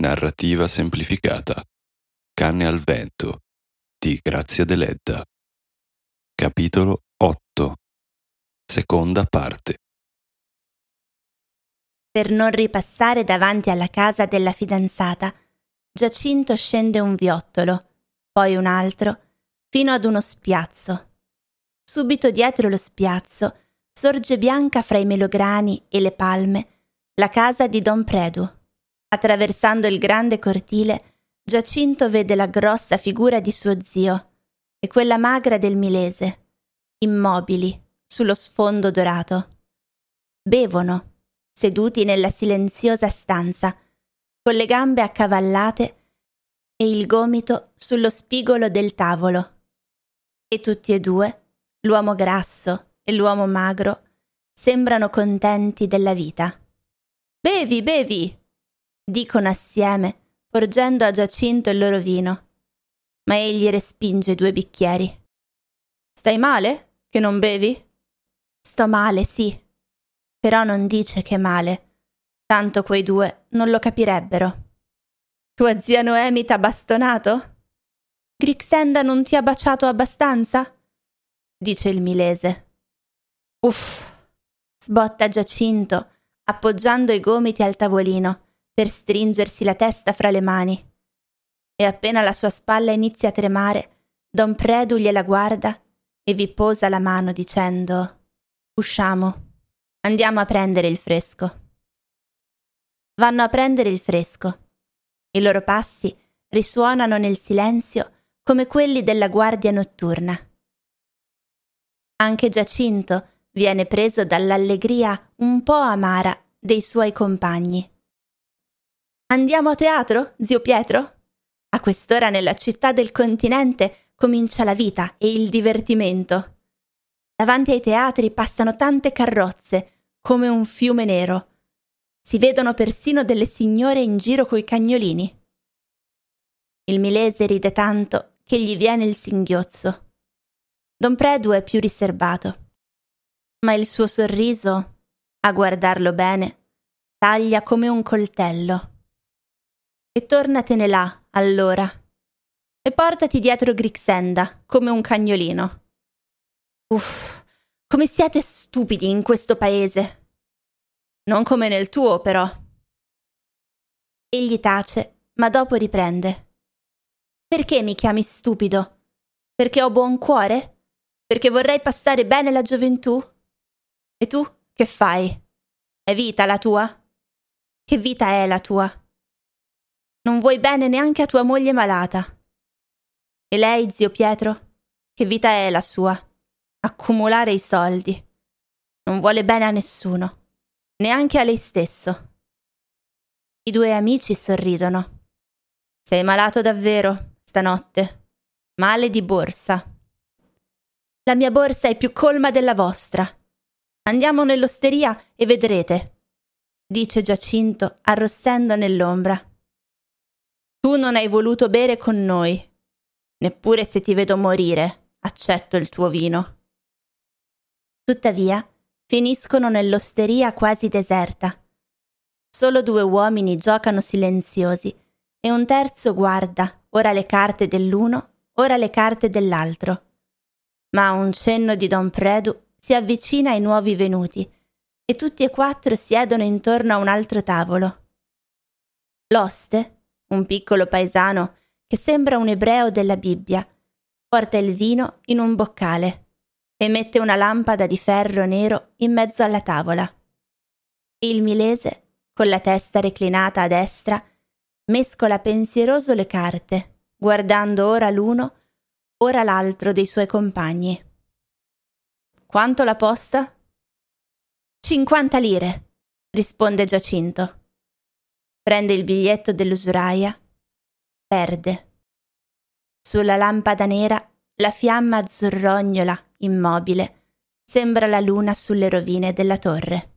Narrativa semplificata. Canne al vento di Grazia Deledda. Capitolo 8. Seconda parte. Per non ripassare davanti alla casa della fidanzata, Giacinto scende un viottolo, poi un altro, fino ad uno spiazzo. Subito dietro lo spiazzo sorge bianca fra i melograni e le palme la casa di Don Predu. Attraversando il grande cortile, Giacinto vede la grossa figura di suo zio e quella magra del milese, immobili, sullo sfondo dorato. Bevono, seduti nella silenziosa stanza, con le gambe accavallate e il gomito sullo spigolo del tavolo. E tutti e due, l'uomo grasso e l'uomo magro, sembrano contenti della vita. Bevi, bevi! Dicono assieme, porgendo a Giacinto il loro vino. Ma egli respinge due bicchieri. Stai male? Che non bevi? Sto male, sì. Però non dice che male. Tanto quei due non lo capirebbero. Tua zia Noemi t'ha bastonato? Grixenda non ti ha baciato abbastanza? dice il milese. Uff, sbotta Giacinto appoggiando i gomiti al tavolino per stringersi la testa fra le mani. E appena la sua spalla inizia a tremare, Don Predu gliela guarda e vi posa la mano dicendo Usciamo, andiamo a prendere il fresco. Vanno a prendere il fresco. I loro passi risuonano nel silenzio come quelli della guardia notturna. Anche Giacinto viene preso dall'allegria un po' amara dei suoi compagni. Andiamo a teatro, zio Pietro? A quest'ora nella città del continente comincia la vita e il divertimento. Davanti ai teatri passano tante carrozze, come un fiume nero. Si vedono persino delle signore in giro coi cagnolini. Il milese ride tanto che gli viene il singhiozzo. Don Predu è più riserbato ma il suo sorriso, a guardarlo bene, taglia come un coltello. E tornatene là, allora, e portati dietro Grixenda, come un cagnolino. Uff, come siete stupidi in questo paese. Non come nel tuo, però. Egli tace, ma dopo riprende. Perché mi chiami stupido? Perché ho buon cuore? Perché vorrei passare bene la gioventù? E tu che fai? È vita la tua? Che vita è la tua? Non vuoi bene neanche a tua moglie malata. E lei, zio Pietro? Che vita è la sua? Accumulare i soldi. Non vuole bene a nessuno, neanche a lei stesso. I due amici sorridono. Sei malato davvero stanotte? Male di borsa. La mia borsa è più colma della vostra. Andiamo nell'osteria e vedrete, dice Giacinto, arrossendo nell'ombra. Tu non hai voluto bere con noi. Neppure se ti vedo morire, accetto il tuo vino. Tuttavia, finiscono nell'osteria quasi deserta. Solo due uomini giocano silenziosi e un terzo guarda ora le carte dell'uno, ora le carte dell'altro. Ma a un cenno di Don Predu si avvicina ai nuovi venuti e tutti e quattro siedono intorno a un altro tavolo. L'oste, un piccolo paesano che sembra un ebreo della Bibbia, porta il vino in un boccale e mette una lampada di ferro nero in mezzo alla tavola. Il milese, con la testa reclinata a destra, mescola pensieroso le carte, guardando ora l'uno, ora l'altro dei suoi compagni. Quanto la posta? Cinquanta lire, risponde Giacinto. Prende il biglietto dell'usuraia, perde. Sulla lampada nera la fiamma azzurrognola, immobile, sembra la luna sulle rovine della torre.